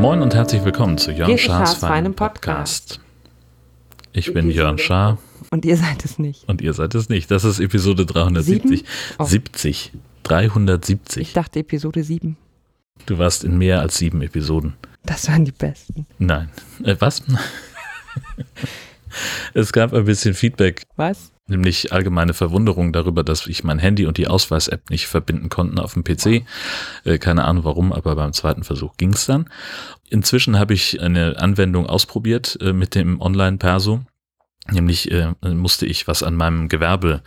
Moin und herzlich willkommen zu Jörn Schars feinem Podcast. Ich bin Jörn Schaar Und ihr seid es nicht. und ihr seid es nicht. Das ist Episode 370. Sieben? Oh. 70. Ich 370. dachte Episode 7. Du warst in mehr als sieben Episoden. Das waren die besten. Nein. Äh, was? es gab ein bisschen Feedback, Was? nämlich allgemeine Verwunderung darüber, dass ich mein Handy und die Ausweis-App nicht verbinden konnten auf dem PC. Äh, keine Ahnung warum, aber beim zweiten Versuch ging es dann. Inzwischen habe ich eine Anwendung ausprobiert äh, mit dem Online-Perso. Nämlich äh, musste ich was an meinem Gewerbe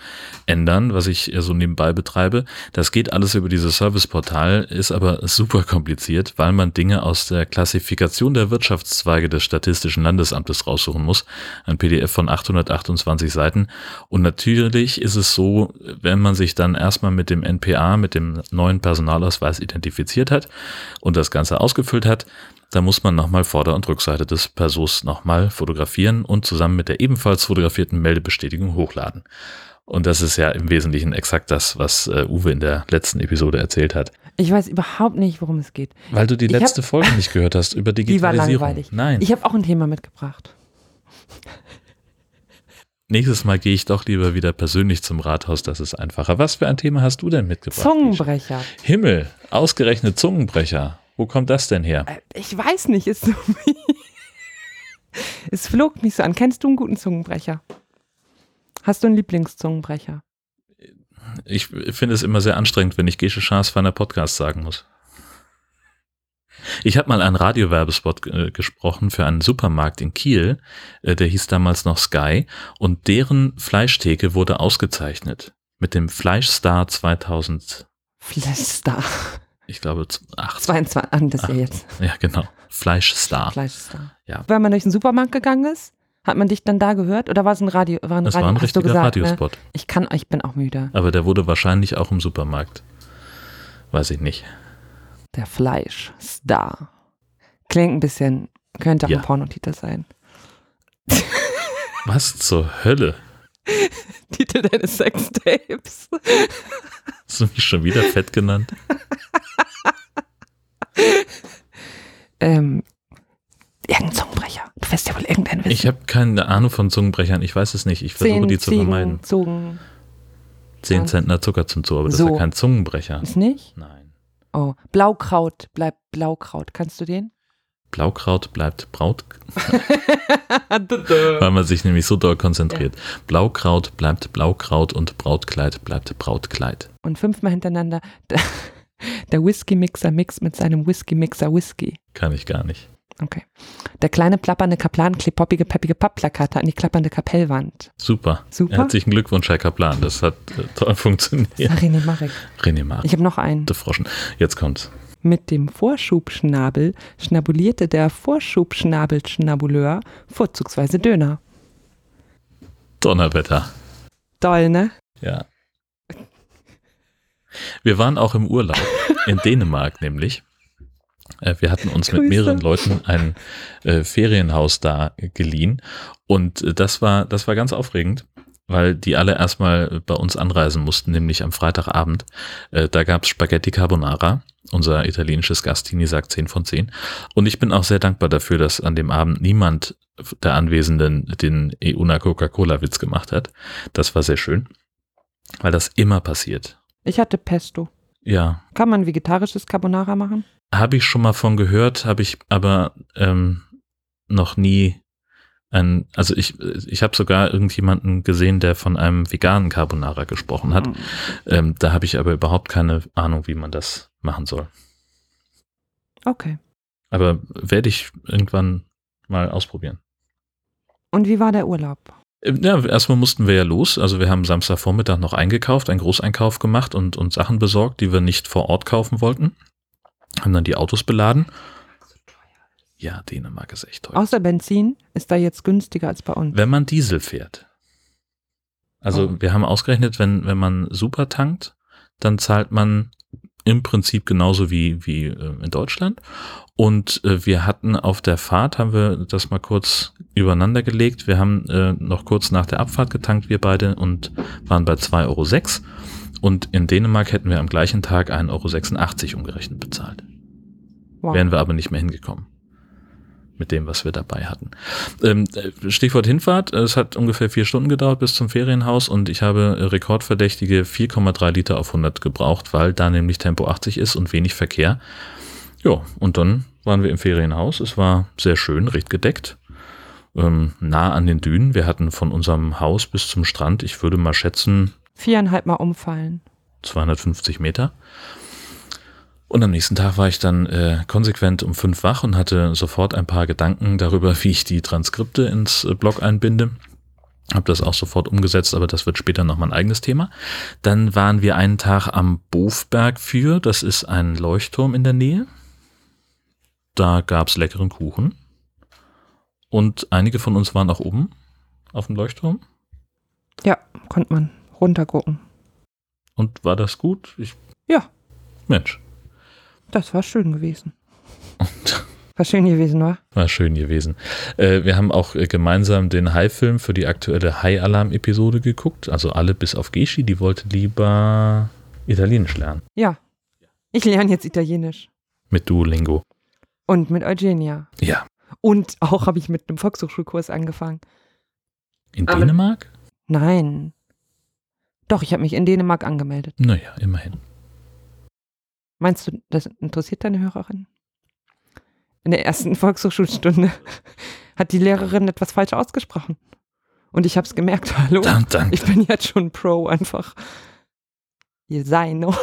ändern, was ich äh, so nebenbei betreibe. Das geht alles über dieses Serviceportal, ist aber super kompliziert, weil man Dinge aus der Klassifikation der Wirtschaftszweige des Statistischen Landesamtes raussuchen muss. Ein PDF von 828 Seiten. Und natürlich ist es so, wenn man sich dann erstmal mit dem NPA, mit dem neuen Personalausweis identifiziert hat und das Ganze ausgefüllt hat, da muss man nochmal Vorder- und Rückseite des Persos nochmal fotografieren und zusammen mit der ebenfalls fotografierten Meldebestätigung hochladen. Und das ist ja im Wesentlichen exakt das, was äh, Uwe in der letzten Episode erzählt hat. Ich weiß überhaupt nicht, worum es geht. Weil du die Ich hab- letzte Folge nicht gehört hast über Die war Digitalisierung. langweilig. Nein, Ich habe auch ein Thema mitgebracht. nächstes Mal gehe ich doch lieber wieder persönlich zum Rathaus, das ist einfacher. Was für ein Thema hast du denn mitgebracht? Zungenbrecher. Himmel, ausgerechnet Zungenbrecher. Wo kommt das denn her? Äh, Ich weiß nicht, ist so. Es flog mich so an. Kennst du einen guten Zungenbrecher? Hast du einen Lieblingszungenbrecher? Ich finde es immer sehr anstrengend, wenn ich Gesche Schaas feiner Podcast sagen muss. Ich habe mal einen Radiowerbespot äh, gesprochen für einen Supermarkt in Kiel, äh, der hieß damals noch Sky und deren Fleischtheke wurde ausgezeichnet mit dem Fleischstar 2000, Fleischstar. Ich glaube 8. 22. Ah, das ist ja jetzt. Ja, genau. Fleischstar. Fleischstar. Ja. Wenn man durch den Supermarkt gegangen ist, hat man dich dann da gehört? Oder war es ein Radio? War ein Das Radio war ein richtiger gesagt, ne? Radiospot. Ich kann, ich bin auch müde. Aber der wurde wahrscheinlich auch im Supermarkt. Weiß ich nicht. Der Fleischstar. Klingt ein bisschen, könnte auch Ja. ein Pornotitel sein. Was zur Hölle? Titel deines Sextapes. Hast du mich schon wieder fett genannt? Ähm, irgendein Zungenbrecher. Du wirst ja wohl irgendeinen wissen. Ich habe keine Ahnung von Zungenbrechern. Ich weiß es nicht. Ich versuche die zu Ziegen, vermeiden. Zungen. 10 Zentner Zucker zum Zoo, aber das ist So. ja kein Zungenbrecher. Ist nicht? Nein. Oh, Blaukraut bleibt Blaukraut. Kannst du den? Blaukraut bleibt Braut, weil man sich nämlich so doll konzentriert. Blaukraut bleibt Blaukraut und Brautkleid bleibt Brautkleid. Und fünfmal hintereinander der, der Whisky-Mixer mixt mit seinem Whisky-Mixer Whisky. Kann ich gar nicht. Okay. Der kleine plappernde Kaplan klebt poppige, peppige Pappplakate an die klappernde Kapellwand. Super. Super. Herzlichen Glückwunsch, Herr Kaplan. Das hat äh, toll funktioniert. René Marek. René Mark, Ich habe noch einen. de Froschen. Jetzt kommt's. Mit dem Vorschubschnabel schnabulierte der Vorschubschnabelschnabuleur vorzugsweise Döner. Donnerwetter. Doll, ne? Ja. Wir waren auch im Urlaub in Dänemark nämlich. Äh, Wir hatten uns mit Grüße. mehreren Leuten ein äh, Ferienhaus da geliehen und äh, das war das war ganz aufregend, weil die alle erstmal bei uns anreisen mussten, nämlich am Freitagabend. Äh, Da gab's Spaghetti Carbonara. Unser italienisches Gastini sagt 10 von 10. Und ich bin auch sehr dankbar dafür, dass an dem Abend niemand der Anwesenden den EUNA Coca-Cola-Witz gemacht hat. Das war sehr schön, weil das immer passiert. Ich hatte Pesto. Ja, Kann man vegetarisches Carbonara machen? habe ich schon mal von gehört, habe ich aber ähm, noch nie ein, also ich, ich habe sogar irgendjemanden gesehen, der von einem veganen Carbonara gesprochen hat. Ähm, da habe ich aber überhaupt keine Ahnung, wie man das machen soll. Okay. Aber werde ich irgendwann mal ausprobieren. Und wie war der Urlaub? Ähm, Ja, erstmal mussten wir ja los. Also wir haben Samstagvormittag noch eingekauft, einen Großeinkauf gemacht und, und Sachen besorgt, die wir nicht vor Ort kaufen wollten. Haben dann die Autos beladen. Ja, Dänemark ist echt teuer. Außer Benzin ist da jetzt günstiger als bei uns. Wenn man Diesel fährt. Also Oh. wir haben ausgerechnet, wenn, wenn man super tankt, dann zahlt man im Prinzip genauso wie, wie äh, in Deutschland. Und äh, wir hatten auf der Fahrt, haben wir das mal kurz übereinander gelegt. Wir haben äh, noch kurz nach der Abfahrt getankt, wir beide, und waren bei 2,06 Euro. Und in Dänemark hätten wir am gleichen Tag 1,86 Euro umgerechnet bezahlt. Wow. Wären wir aber nicht mehr hingekommen. Mit dem, was wir dabei hatten. Ähm, äh, Stichwort Hinfahrt. Es hat ungefähr vier Stunden gedauert bis zum Ferienhaus und ich habe äh, rekordverdächtige 4,3 Liter auf 100 gebraucht, weil da nämlich Tempo 80 ist und wenig Verkehr. Ja, und dann waren wir im Ferienhaus. Es war sehr schön, recht gedeckt. Ähm, nah an den Dünen. Wir hatten von unserem Haus bis zum Strand, ich würde mal schätzen, Viereinhalb Mal umfallen. 250 Meter. Und am nächsten Tag war ich dann äh, konsequent um fünf wach und hatte sofort ein paar Gedanken darüber, wie ich die Transkripte ins äh, Blog einbinde. Hab das auch sofort umgesetzt, aber das wird später nochmal ein eigenes Thema. Dann waren wir einen Tag am Bofberg für, das ist ein Leuchtturm in der Nähe. Da gab's leckeren Kuchen. Und einige von uns waren auch oben auf dem Leuchtturm. Ja, konnte man runtergucken. Und war das gut? Ich, Ja, Mensch, das war schön gewesen. und War schön gewesen, war? war schön gewesen. Äh, wir haben auch äh, gemeinsam den Hai-Film für die aktuelle Hai-Alarm-Episode geguckt. Also alle bis auf Geschi, die wollte lieber Italienisch lernen. Ja. Ich lerne jetzt Italienisch. Mit Duolingo. Und mit Eugenia. Ja. Und auch habe ich mit einem Volkshochschulkurs angefangen. In Aber- Dänemark? Nein. Doch, ich habe mich in Dänemark angemeldet. Naja, immerhin. Meinst du, das interessiert deine Hörerin? In der ersten Volkshochschulstunde hat die Lehrerin etwas falsch ausgesprochen. Und ich habe es gemerkt. Hallo? Dann, dann. Ich bin jetzt schon Pro einfach. Ihr sei no.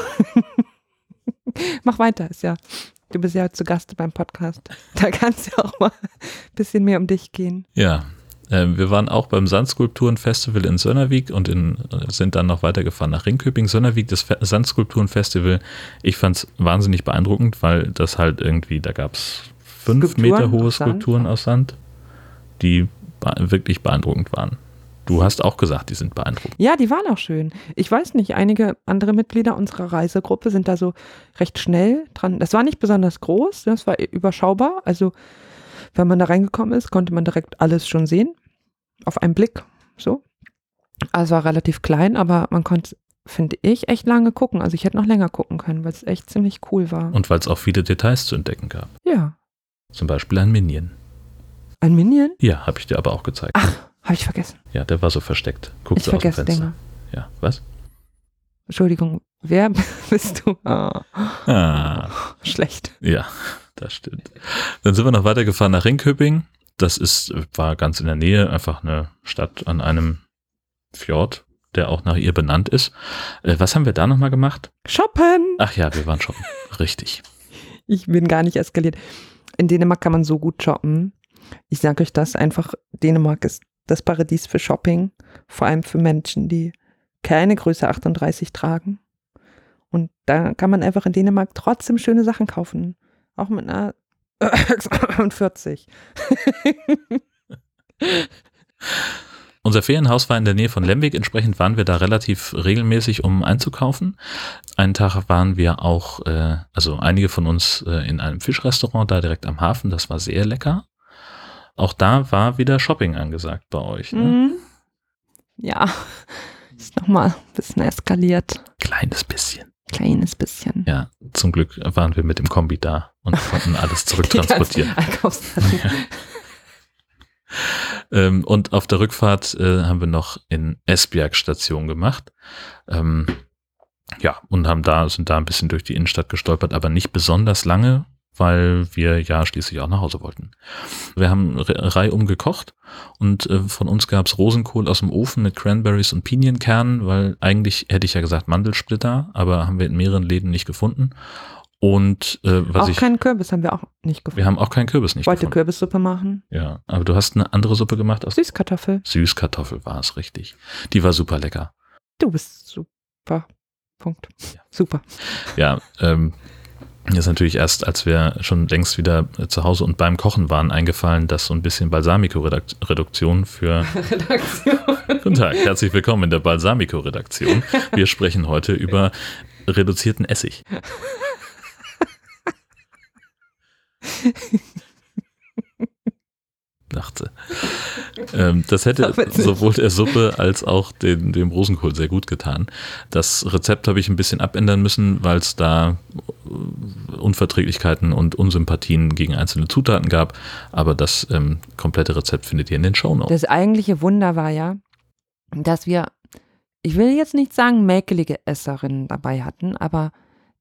Mach weiter, ist ja. Du bist ja zu Gast beim Podcast. Da kann es ja auch mal ein bisschen mehr um dich gehen. Ja. Ähm, wir waren auch beim Sandskulpturenfestival in Sönnervik und in, sind dann noch weitergefahren nach Ringköping. Sönnervik, das Fe Sandskulpturenfestival, ich fand es wahnsinnig beeindruckend, weil das halt irgendwie, da gab es fünf Skulpturen Meter hohe Sand? Skulpturen aus Sand, die wirklich beeindruckend waren. Du hast auch gesagt, die sind beeindruckend. Ja, die waren auch schön. Ich weiß nicht, einige andere Mitglieder unserer Reisegruppe sind da so recht schnell dran. Das war nicht besonders groß, das war überschaubar. Also, wenn man da reingekommen ist, konnte man direkt alles schon sehen. Auf einen Blick. So. Also war relativ klein, aber man konnte, finde ich, echt lange gucken. Also ich hätte noch länger gucken können, weil es echt ziemlich cool war. Und weil es auch viele Details zu entdecken gab. ja. Zum Beispiel ein Minion. Ein Minion? Ja, habe ich dir aber auch gezeigt. Ach, habe ich vergessen. Ja, der war so versteckt. Guckt ich so aus dem vergesse Fenster. Dinge. Ja, was? Entschuldigung, wer bist du? Ah, Ah. schlecht. Ja, das stimmt. Dann sind wir noch weitergefahren nach Ringköping. Das ist, war ganz in der Nähe, einfach eine Stadt an einem Fjord, der auch nach ihr benannt ist. Äh, was haben wir da nochmal gemacht? Shoppen! Ach ja, wir waren shoppen. Richtig. Ich bin gar nicht eskaliert. In Dänemark kann man so gut shoppen. Ich sage euch das einfach, Dänemark ist das Paradies für Shopping, vor allem für Menschen, die keine Größe 38 tragen. Und da kann man einfach in Dänemark trotzdem schöne Sachen kaufen. Auch mit einer 40. Unser Ferienhaus war in der Nähe von Lemwig, entsprechend waren wir da relativ regelmäßig, um einzukaufen. Einen Tag waren wir auch, äh, also einige von uns äh, in einem Fischrestaurant da direkt am Hafen, das war sehr lecker. Auch da war wieder Shopping angesagt bei euch. Ne? Mhm. Ja, ist nochmal ein bisschen eskaliert. Kleines bisschen. Kleines bisschen. Ja, zum Glück waren wir mit dem Kombi da und konnten alles zurücktransportieren. Ähm, und auf der Rückfahrt äh, haben wir noch in Esbjerg Station gemacht. Ähm, ja, und haben da, sind da ein bisschen durch die Innenstadt gestolpert, aber nicht besonders lange, weil wir ja schließlich auch nach Hause wollten. Wir haben re- reihum gekocht und äh, von uns gab's Rosenkohl aus dem Ofen mit Cranberries und Pinienkernen, weil eigentlich hätte ich ja gesagt Mandelsplitter, aber haben wir in mehreren Läden nicht gefunden. Und äh, was auch ich, keinen Kürbis haben wir auch nicht gefunden. wir haben auch keinen Kürbis nicht Ich wollte gefunden. Kürbissuppe machen. Ja, aber du hast eine andere Suppe gemacht aus Süßkartoffel. Süßkartoffel war es richtig. Die war super lecker. Du bist super. Punkt. Ja. Super. Ja, ähm, ist natürlich erst, als wir schon längst wieder äh, zu Hause und beim Kochen waren, eingefallen, dass so ein bisschen Balsamico-Reduktion für. Redaktion. Guten Tag, herzlich willkommen in der Balsamico-Redaktion. Wir sprechen heute über reduzierten Essig. dachte. Ähm, das hätte sowohl der Suppe als auch den, dem Rosenkohl sehr gut getan. Das Rezept habe ich ein bisschen abändern müssen, weil es da äh, Unverträglichkeiten und Unsympathien gegen einzelne Zutaten gab. Aber das ähm, komplette Rezept findet ihr in den Shownotes. Das eigentliche Wunder war ja, dass wir, ich will jetzt nicht sagen, mäkelige Esserinnen dabei hatten, aber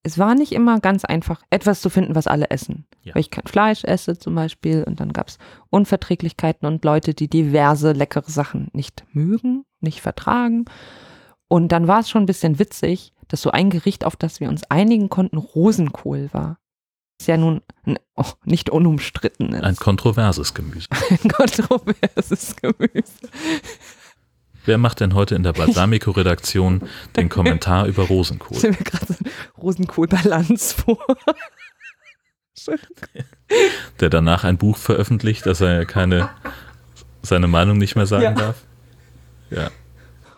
es war nicht immer ganz einfach, etwas zu finden, was alle essen. Ja. Weil ich kein Fleisch esse zum Beispiel und dann gab es Unverträglichkeiten und Leute, die diverse leckere Sachen nicht mögen, nicht vertragen. Und dann war es schon ein bisschen witzig, dass so ein Gericht, auf das wir uns einigen konnten, Rosenkohl war. Ist ja nun oh, nicht unumstritten. Ist. Ein kontroverses Gemüse. Ein kontroverses Gemüse. Wer macht denn heute in der Balsamico-Redaktion den Kommentar über Rosenkohl? Ich stelle mir gerade so Rosenkohl-Balance vor. Der danach ein Buch veröffentlicht, dass er keine, seine Meinung nicht mehr sagen ja. darf. Ja.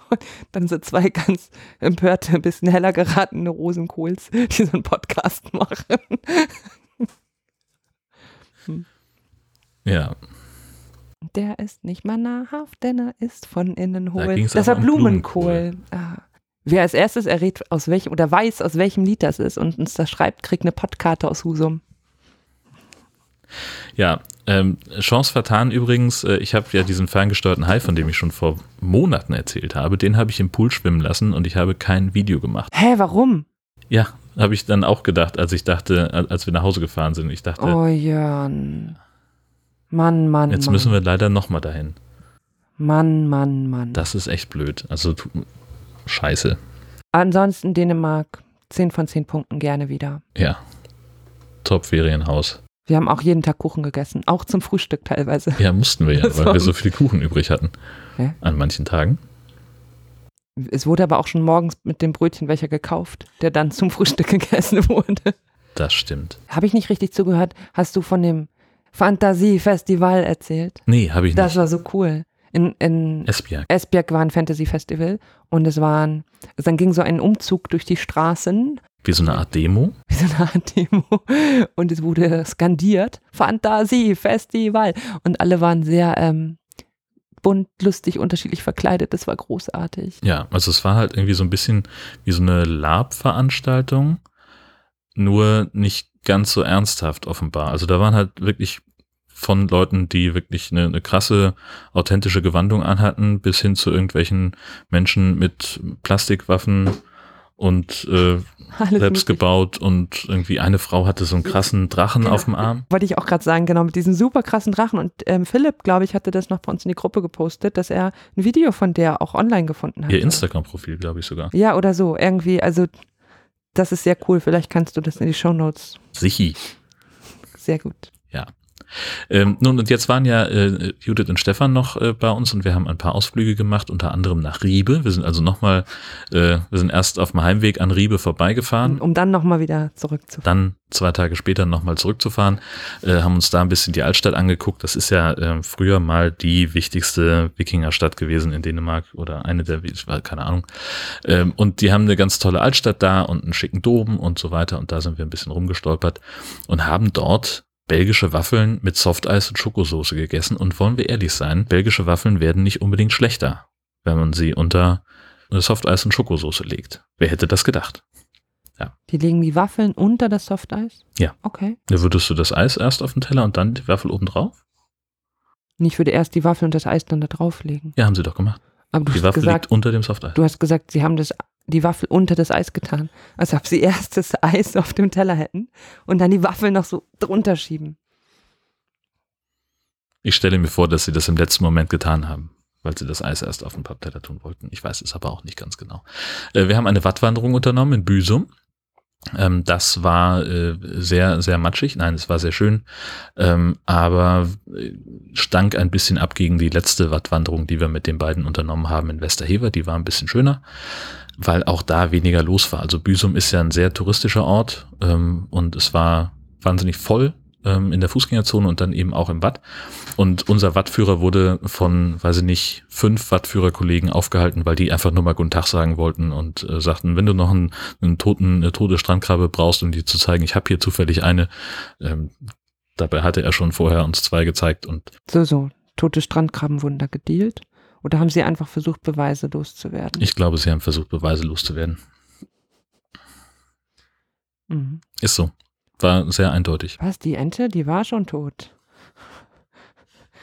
Und dann so zwei ganz empörte, ein bisschen heller geratene Rosenkohls, die so einen Podcast machen. Hm. Ja. Der ist nicht mal nahrhaft, denn er ist von innen hohl. Da das war Blumenkohl. Blumenkohl. Ah. Wer als erstes errät, aus welchem oder weiß, aus welchem Lied das ist und uns das schreibt, kriegt eine Podkarte aus Husum. Ja, ähm, Chance vertan übrigens, äh, ich habe ja diesen ferngesteuerten Hai, von dem ich schon vor Monaten erzählt habe, den habe ich im Pool schwimmen lassen und ich habe kein Video gemacht. Hä, warum? Ja, habe ich dann auch gedacht, als ich dachte, als wir nach Hause gefahren sind. Ich dachte. Oh Jörn. Mann, Mann. Jetzt Mann. müssen wir leider nochmal dahin. Mann, Mann, Mann. Das ist echt blöd. Also scheiße. Ansonsten Dänemark, 10 von 10 Punkten gerne wieder. Ja. Top-Ferienhaus. Wir haben auch jeden Tag Kuchen gegessen, auch zum Frühstück teilweise. Ja, mussten wir ja, weil wir so viel Kuchen übrig hatten. Hä? An manchen Tagen. Es wurde aber auch schon morgens mit dem Brötchen welcher gekauft, der dann zum Frühstück gegessen wurde. Das stimmt. Habe ich nicht richtig zugehört? Hast du von dem Fantasiefestival erzählt? Nee, habe ich nicht. Das war so cool. In, in Esbjerg. Esbjerg war ein Fantasy-Festival und es waren, dann ging so ein Umzug durch die Straßen. Wie so eine Art Demo? Wie so eine Art Demo. Und es wurde skandiert, Fantasie-Festival. Und alle waren sehr ähm, bunt, lustig, unterschiedlich verkleidet. Das war großartig. Ja, also es war halt irgendwie so ein bisschen wie so eine Lab-Veranstaltung, nur nicht ganz so ernsthaft offenbar. Also da waren halt wirklich von Leuten, die wirklich eine, eine krasse, authentische Gewandung anhatten, bis hin zu irgendwelchen Menschen mit Plastikwaffen und äh, selbst gebaut und irgendwie eine Frau hatte so einen krassen Drachen genau. auf dem Arm. Wollte ich auch gerade sagen, genau, mit diesem super krassen Drachen. Und ähm, Philipp, glaube ich, hatte das noch bei uns in die Gruppe gepostet, dass er ein Video von der auch online gefunden hat. Ihr Instagram-Profil, glaube ich sogar. Ja, oder so. Irgendwie, also das ist sehr cool. Vielleicht kannst du das in die Show Notes. Sichi. Sehr gut. Ja. Ähm, nun, und jetzt waren ja äh, Judith und Stefan noch äh, bei uns und wir haben ein paar Ausflüge gemacht, unter anderem nach Riebe. Wir sind also nochmal, äh, wir sind erst auf dem Heimweg an Riebe vorbeigefahren. Um dann nochmal wieder zurückzufahren. Dann zwei Tage später nochmal zurückzufahren, äh, haben uns da ein bisschen die Altstadt angeguckt. Das ist ja äh, früher mal die wichtigste Wikingerstadt gewesen in Dänemark oder eine der, keine Ahnung. Ähm, und die haben eine ganz tolle Altstadt da und einen schicken Dom und so weiter. Und da sind wir ein bisschen rumgestolpert und haben dort belgische Waffeln mit Softeis und Schokosoße gegessen und wollen wir ehrlich sein, belgische Waffeln werden nicht unbedingt schlechter, wenn man sie unter Softeis und Schokosoße legt. Wer hätte das gedacht? Ja. Die legen die Waffeln unter das Softeis? Ja. Okay. Da würdest du das Eis erst auf den Teller und dann die Waffel oben drauf? Ich würde erst die Waffel und das Eis dann da drauflegen. Ja, haben sie doch gemacht. Aber du die hast Waffel gesagt, liegt unter dem Softeis. Du hast gesagt, sie haben das die Waffel unter das Eis getan. Als ob sie erst das Eis auf dem Teller hätten und dann die Waffel noch so drunter schieben. Ich stelle mir vor, dass sie das im letzten Moment getan haben, weil sie das Eis erst auf dem Pappteller tun wollten. Ich weiß es aber auch nicht ganz genau. Äh, wir haben eine Wattwanderung unternommen in Büsum. Ähm, das war äh, sehr, sehr matschig. Nein, es war sehr schön, ähm, aber äh, stank ein bisschen ab gegen die letzte Wattwanderung, die wir mit den beiden unternommen haben in Westerhever. Die war ein bisschen schöner, weil auch da weniger los war. Also Büsum ist ja ein sehr touristischer Ort ähm, und es war wahnsinnig voll ähm, in der Fußgängerzone und dann eben auch im Watt. Und unser Wattführer wurde von, weiß ich nicht, fünf Wattführerkollegen aufgehalten, weil die einfach nur mal Guten Tag sagen wollten und äh, sagten, wenn du noch einen, einen toten, eine tote Strandkrabbe brauchst, um dir zu zeigen, ich habe hier zufällig eine. Ähm, dabei hatte er schon vorher uns zwei gezeigt und. So, so. Tote Strandkrabben wurden da gedealt? Oder haben sie einfach versucht, Beweise loszuwerden? Ich glaube, sie haben versucht, Beweise loszuwerden. Mhm. Ist so. War sehr eindeutig. Was, die Ente, die war schon tot.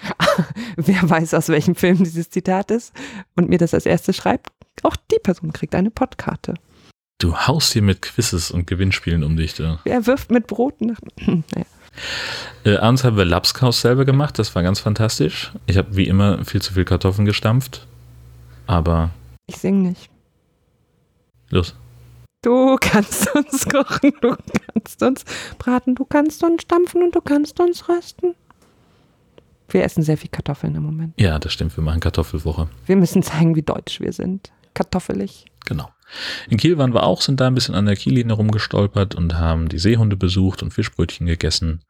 Wer weiß, aus welchem Film dieses Zitat ist und mir das als erstes schreibt, auch die Person kriegt eine Podkarte. Du haust hier mit Quizzes und Gewinnspielen um dich. Da. Wer wirft mit Brot nach. naja. Äh, abends haben wir Lapskaus selber gemacht, das war ganz fantastisch. Ich habe wie immer viel zu viel Kartoffeln gestampft, aber. Ich sing nicht. Los. Du kannst uns kochen, du kannst uns braten, du kannst uns stampfen und du kannst uns rösten. Wir essen sehr viel Kartoffeln im Moment. Ja, das stimmt. Wir machen Kartoffelwoche. Wir müssen zeigen, wie deutsch wir sind. Kartoffelig. Genau. In Kiel waren wir auch, sind da ein bisschen an der Kiellinie rumgestolpert und haben die Seehunde besucht und Fischbrötchen gegessen.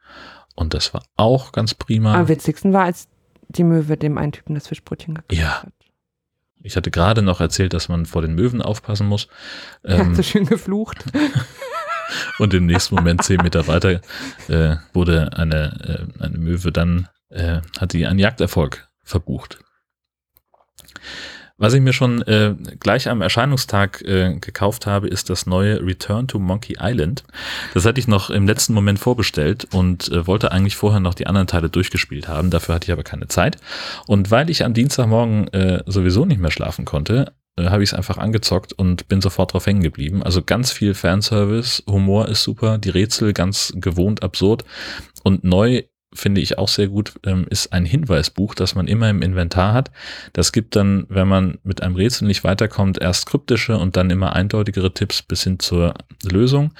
Und das war auch ganz prima. Am witzigsten war, als die Möwe dem einen Typen das Fischbrötchen gekauft ja. hat. Ich hatte gerade noch erzählt, dass man vor den Möwen aufpassen muss. Ähm, so schön geflucht. und im nächsten Moment zehn Meter weiter äh, wurde eine, äh, eine Möwe dann, äh, hat die einen Jagderfolg verbucht. Was ich mir schon äh, gleich am Erscheinungstag äh, gekauft habe, ist das neue Return to Monkey Island. Das hatte ich noch im letzten Moment vorbestellt und äh, wollte eigentlich vorher noch die anderen Teile durchgespielt haben. Dafür hatte ich aber keine Zeit. Und weil ich am Dienstagmorgen äh, sowieso nicht mehr schlafen konnte, äh, habe ich es einfach angezockt und bin sofort drauf hängen geblieben. Also ganz viel Fanservice, Humor ist super, die Rätsel ganz gewohnt absurd und neu finde ich auch sehr gut, ähm, ist ein Hinweisbuch, das man immer im Inventar hat. Das gibt dann, wenn man mit einem Rätsel nicht weiterkommt, erst kryptische und dann immer eindeutigere Tipps bis hin zur Lösung.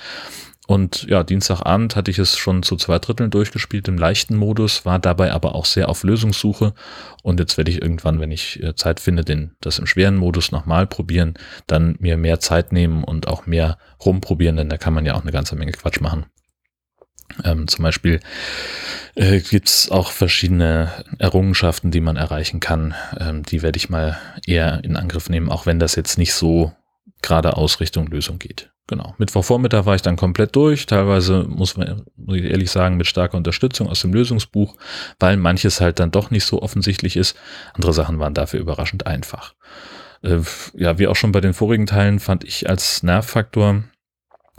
Und ja, Dienstagabend hatte ich es schon zu zwei Dritteln durchgespielt im leichten Modus, war dabei aber auch sehr auf Lösungssuche. Und jetzt werde ich irgendwann, wenn ich äh, Zeit finde, den, das im schweren Modus nochmal probieren, dann mir mehr Zeit nehmen und auch mehr rumprobieren, denn da kann man ja auch eine ganze Menge Quatsch machen. Ähm, zum Beispiel äh, gibt es auch verschiedene Errungenschaften, die man erreichen kann. Ähm, die werde ich mal eher in Angriff nehmen, auch wenn das jetzt nicht so geradeaus Richtung Lösung geht. Genau. Mittwochvormittag war ich dann komplett durch. Teilweise muss man, muss ich ehrlich sagen, mit starker Unterstützung aus dem Lösungsbuch, weil manches halt dann doch nicht so offensichtlich ist. Andere Sachen waren dafür überraschend einfach. Äh, ja, wie auch schon bei den vorigen Teilen fand ich als Nervfaktor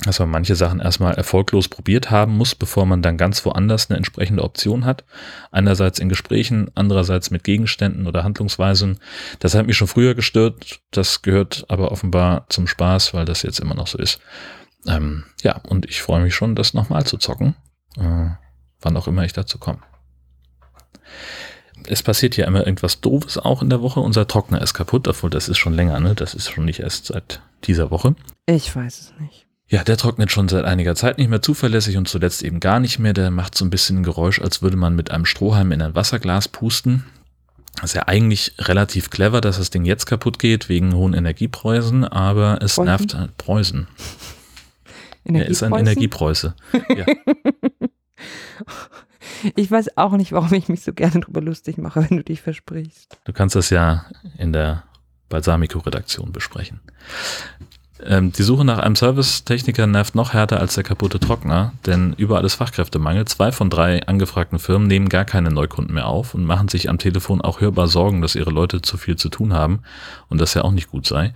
dass man manche Sachen erstmal erfolglos probiert haben muss, bevor man dann ganz woanders eine entsprechende Option hat. Einerseits in Gesprächen, andererseits mit Gegenständen oder Handlungsweisen. Das hat mich schon früher gestört. Das gehört aber offenbar zum Spaß, weil das jetzt immer noch so ist. Ähm, ja, und ich freue mich schon, das nochmal zu zocken. Äh, wann auch immer ich dazu komme. Es passiert ja immer irgendwas Doofes auch in der Woche. Unser Trockner ist kaputt, obwohl das ist schon länger, ne? Das ist schon nicht erst seit dieser Woche. Ich weiß es nicht. Ja, der trocknet schon seit einiger Zeit nicht mehr zuverlässig und zuletzt eben gar nicht mehr. Der macht so ein bisschen ein Geräusch, als würde man mit einem Strohhalm in ein Wasserglas pusten. Das ist ja eigentlich relativ clever, dass das Ding jetzt kaputt geht, wegen hohen Energiepreisen, aber es Preußen? nervt halt Preußen. Er ist ein Energiepreuße. Ja. Ich weiß auch nicht, warum ich mich so gerne drüber lustig mache, wenn du dich versprichst. Du kannst das ja in der Balsamico-Redaktion besprechen. Ähm, die Suche nach einem Servicetechniker nervt noch härter als der kaputte Trockner, denn überall ist Fachkräftemangel. Zwei von drei angefragten Firmen nehmen gar keine Neukunden mehr auf und machen sich am Telefon auch hörbar Sorgen, dass ihre Leute zu viel zu tun haben und das ja auch nicht gut sei.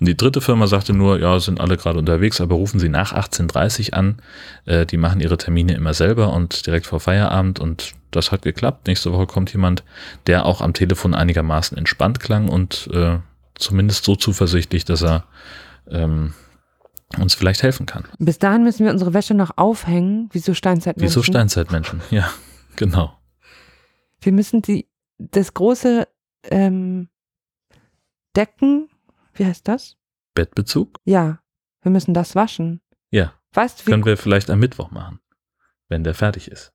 Und die dritte Firma sagte nur, ja, sind alle gerade unterwegs, aber rufen Sie nach 18.30 an. Äh, die machen ihre Termine immer selber und direkt vor Feierabend und das hat geklappt. Nächste Woche kommt jemand, der auch am Telefon einigermaßen entspannt klang und äh, zumindest so zuversichtlich, dass er ähm, uns vielleicht helfen kann. Bis dahin müssen wir unsere Wäsche noch aufhängen, wie so Steinzeitmenschen. Wie so Steinzeitmenschen, ja, genau. Wir müssen die, das große ähm, Decken, wie heißt das? Bettbezug? Ja, wir müssen das waschen. Ja. Weißt du, Können wir vielleicht am Mittwoch machen, wenn der fertig ist.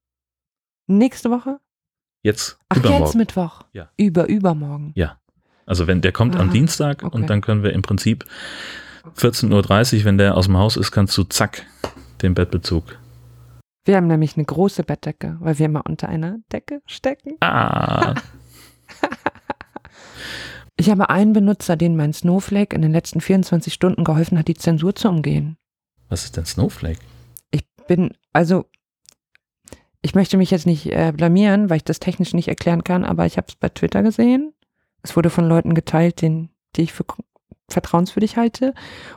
Nächste Woche? Jetzt Ach, übermorgen. jetzt Mittwoch. Ja. Über, übermorgen. Ja. Also wenn der kommt Aha, am Dienstag okay. und dann können wir im Prinzip 14.30 Uhr, wenn der aus dem Haus ist, kannst du zack den Bettbezug Wir haben nämlich eine große Bettdecke, weil wir immer unter einer Decke stecken. Ah, Ich habe einen Benutzer, den mein Snowflake in den letzten 24 Stunden geholfen hat, die Zensur zu umgehen. was ist denn Snowflake? Ich bin, also, ich möchte mich jetzt nicht äh, blamieren, weil ich das technisch nicht erklären kann, aber ich habe es bei Twitter gesehen. Es wurde von Leuten geteilt, den, die ich für vertrauenswürdig halte.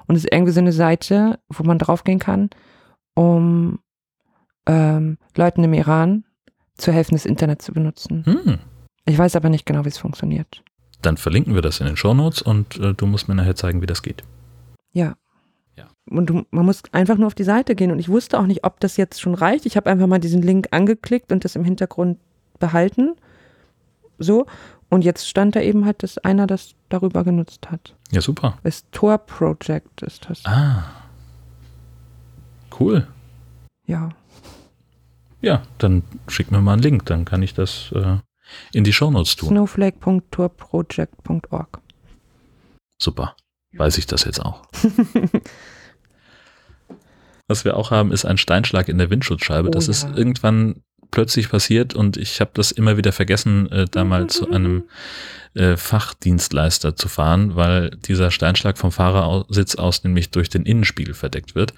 Und es ist irgendwie so eine Seite, wo man draufgehen kann, um ähm, Leuten im Iran zu helfen, das Internet zu benutzen. Hm. Ich weiß aber nicht genau, wie es funktioniert. Dann verlinken wir das in den Shownotes und äh, du musst mir nachher zeigen, wie das geht. Ja. Ja. Und du, man muss einfach nur auf die Seite gehen. Und ich wusste auch nicht, ob das jetzt schon reicht. Ich habe einfach mal diesen Link angeklickt und das im Hintergrund behalten. So. Und jetzt stand da eben halt, dass einer das darüber genutzt hat. Ja, super. Das Tor Project ist das. Ah. Cool. Ja. Ja, dann schick mir mal einen Link, dann kann ich das äh, in die Shownotes tun. Snowflake.torproject.org. Super. Weiß ich das jetzt auch. Was wir auch haben, ist ein Steinschlag in der Windschutzscheibe. Oh das ja. ist irgendwann plötzlich passiert und ich habe das immer wieder vergessen, äh, da mal zu einem äh, Fachdienstleister zu fahren, weil dieser Steinschlag vom Fahrersitz aus nämlich durch den Innenspiegel verdeckt wird.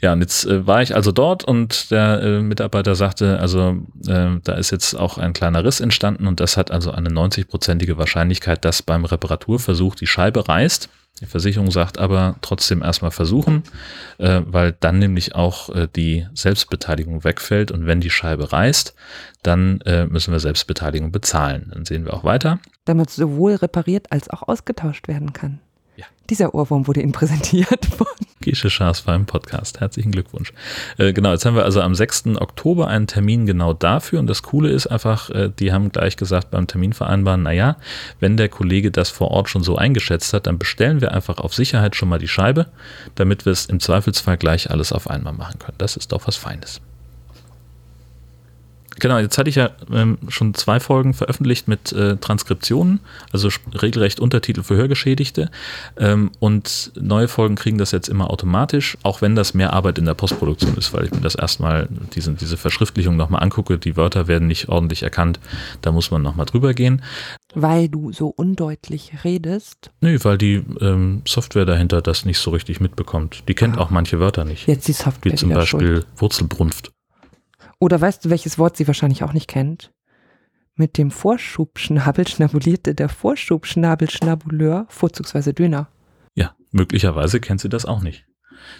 Ja, und jetzt äh, war ich also dort und der äh, Mitarbeiter sagte, also äh, da ist jetzt auch ein kleiner Riss entstanden und das hat also eine 90-prozentige Wahrscheinlichkeit, dass beim Reparaturversuch die Scheibe reißt. Die Versicherung sagt aber trotzdem erstmal versuchen, äh, weil dann nämlich auch äh, die Selbstbeteiligung wegfällt und wenn die Scheibe reißt, dann äh, müssen wir Selbstbeteiligung bezahlen. Dann sehen wir auch weiter. Damit sowohl repariert als auch ausgetauscht werden kann. Ja. Dieser Ohrwurm wurde Ihnen präsentiert von Gesche Schaas war im Podcast. Herzlichen Glückwunsch. Äh, genau, jetzt haben wir also am 6. Oktober einen Termin genau dafür. Und das Coole ist einfach, äh, die haben gleich gesagt beim Termin vereinbaren, naja, wenn der Kollege das vor Ort schon so eingeschätzt hat, dann bestellen wir einfach auf Sicherheit schon mal die Scheibe, damit wir es im Zweifelsfall gleich alles auf einmal machen können. Das ist doch was Feines. Genau, jetzt hatte ich ja ähm, schon zwei Folgen veröffentlicht mit äh, Transkriptionen, also regelrecht Untertitel für Hörgeschädigte. Ähm, und neue Folgen kriegen das jetzt immer automatisch, auch wenn das mehr Arbeit in der Postproduktion ist, weil ich mir das erstmal, diesen, diese Verschriftlichung nochmal angucke. Die Wörter werden nicht ordentlich erkannt, da muss man nochmal drüber gehen. weil du so undeutlich redest. Nö, weil die ähm, Software dahinter das nicht so richtig mitbekommt. Die kennt Ah. auch manche Wörter nicht. Jetzt die Software Wie zum wieder schuld. Beispiel Wurzelbrunft. Oder weißt du, welches Wort sie wahrscheinlich auch nicht kennt? Mit dem Vorschubschnabel schnabulierte der Vorschubschnabelschnabuleur vorzugsweise Döner. Ja, möglicherweise kennt sie das auch nicht.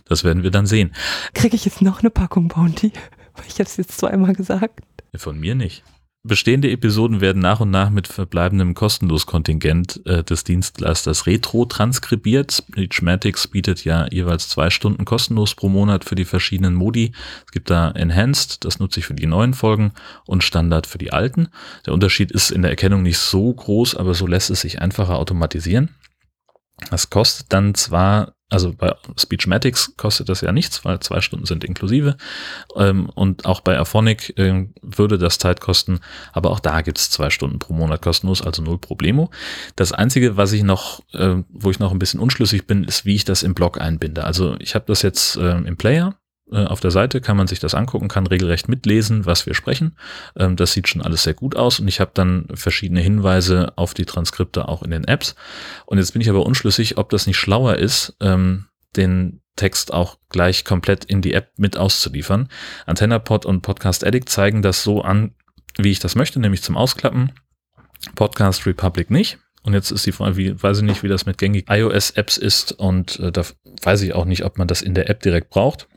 Das werden wir dann sehen. Kriege ich jetzt noch eine Packung Bounty? Weil Ich habe es jetzt zweimal gesagt. Von mir nicht. Bestehende Episoden werden nach und nach mit verbleibendem Kostenloskontingent äh, des Dienstleisters Retro transkribiert. Speechmatics bietet ja jeweils zwei Stunden kostenlos pro Monat für die verschiedenen Modi. Es gibt da Enhanced, das nutze ich für die neuen Folgen, und Standard für die alten. Der Unterschied ist in der Erkennung nicht so groß, aber so lässt es sich einfacher automatisieren. Das kostet dann zwar, also bei Speechmatics kostet das ja nichts, weil zwei Stunden sind inklusive. Ähm, und auch bei Aphonic ähm, würde das Zeit kosten, aber auch da gibt's zwei Stunden pro Monat kostenlos, also null Problemo. Das Einzige, was ich noch, äh, wo ich noch ein bisschen unschlüssig bin, ist, wie ich das im Blog einbinde. Also ich habe das jetzt ähm, im Player. Äh, Auf der Seite kann man sich das angucken, kann regelrecht mitlesen, was wir sprechen. Ähm, Das sieht schon alles sehr gut aus und ich habe dann verschiedene Hinweise auf die Transkripte auch in den Apps. Und jetzt bin ich aber unschlüssig, ob das nicht schlauer ist, ähm, den Text auch gleich komplett in die App mit auszuliefern. AntennaPod und Podcast Addict zeigen das so an, wie ich das möchte, nämlich zum Ausklappen. Podcast Republic nicht. Und jetzt ist die Frage, wie, weiß ich nicht, wie das mit gängigen iOS-Apps ist und äh, da weiß ich auch nicht, ob man das in der App direkt braucht.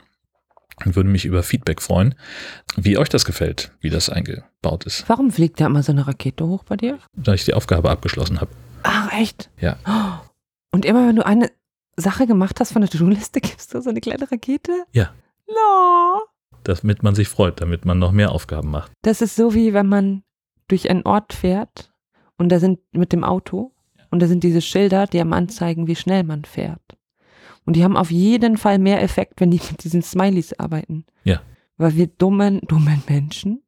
Und würde mich über Feedback freuen, wie euch das gefällt, wie das eingebaut ist, Warum fliegt da immer so eine Rakete hoch bei dir? da ich die Aufgabe abgeschlossen habe. Ach, echt? Ja. Und immer wenn du eine Sache gemacht hast von der To-Do-Liste, gibst du so eine kleine Rakete? Ja. No. damit man sich freut, damit man noch mehr Aufgaben macht. Das ist so wie wenn man durch einen Ort fährt und da sind mit dem Auto und da sind diese Schilder, die einem anzeigen, wie schnell man fährt. Und die haben auf jeden Fall mehr Effekt, wenn die mit diesen Smileys arbeiten. Ja. Weil wir dummen, dummen Menschen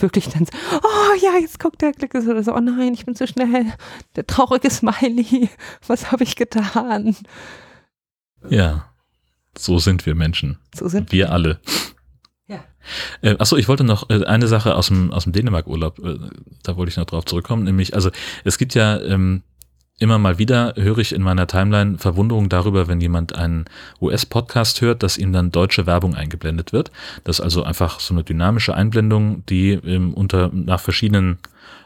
wirklich dann so, oh ja, jetzt guckt der Klick ist oder so, oh nein, ich bin zu schnell. Der traurige Smiley, was habe ich getan? Ja, so sind wir Menschen. So sind Wir alle. Ja. Äh, achso, ich wollte noch äh, eine Sache aus dem, aus dem Dänemark-Urlaub, äh, da wollte ich noch drauf zurückkommen, nämlich, also es gibt ja ähm, immer mal wieder, höre ich in meiner Timeline Verwunderung darüber, wenn jemand einen US-Podcast hört, dass ihm dann deutsche Werbung eingeblendet wird. Das ist also einfach so eine dynamische Einblendung, die ähm, unter, nach verschiedenen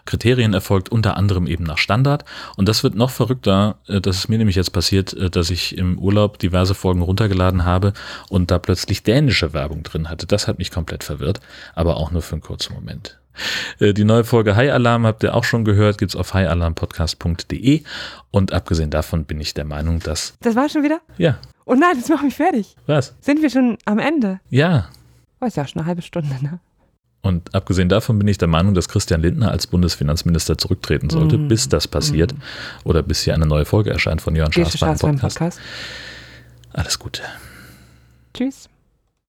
Kriterien erfolgt, unter anderem eben nach Standard. Und das wird noch verrückter. äh, Das ist mir nämlich jetzt passiert, äh, dass ich im Urlaub diverse Folgen runtergeladen habe und da plötzlich dänische Werbung drin hatte. Das hat mich komplett verwirrt, aber auch nur für einen kurzen Moment. Äh, Die neue Folge High Alarm habt ihr auch schon gehört, gibt's auf highalarmpodcast.de. Und abgesehen davon bin ich der Meinung, dass, Das war schon wieder? ja, Oh nein, das macht mich fertig. was? Sind wir schon am Ende? Ja. Oh, ist ja schon eine halbe Stunde, ne? Und abgesehen davon bin ich der Meinung, dass Christian Lindner als Bundesfinanzminister zurücktreten sollte, Mm. bis das passiert oder bis hier eine neue Folge erscheint von Jörn Schaas beim Podcast. Podcast. Alles Gute. Tschüss.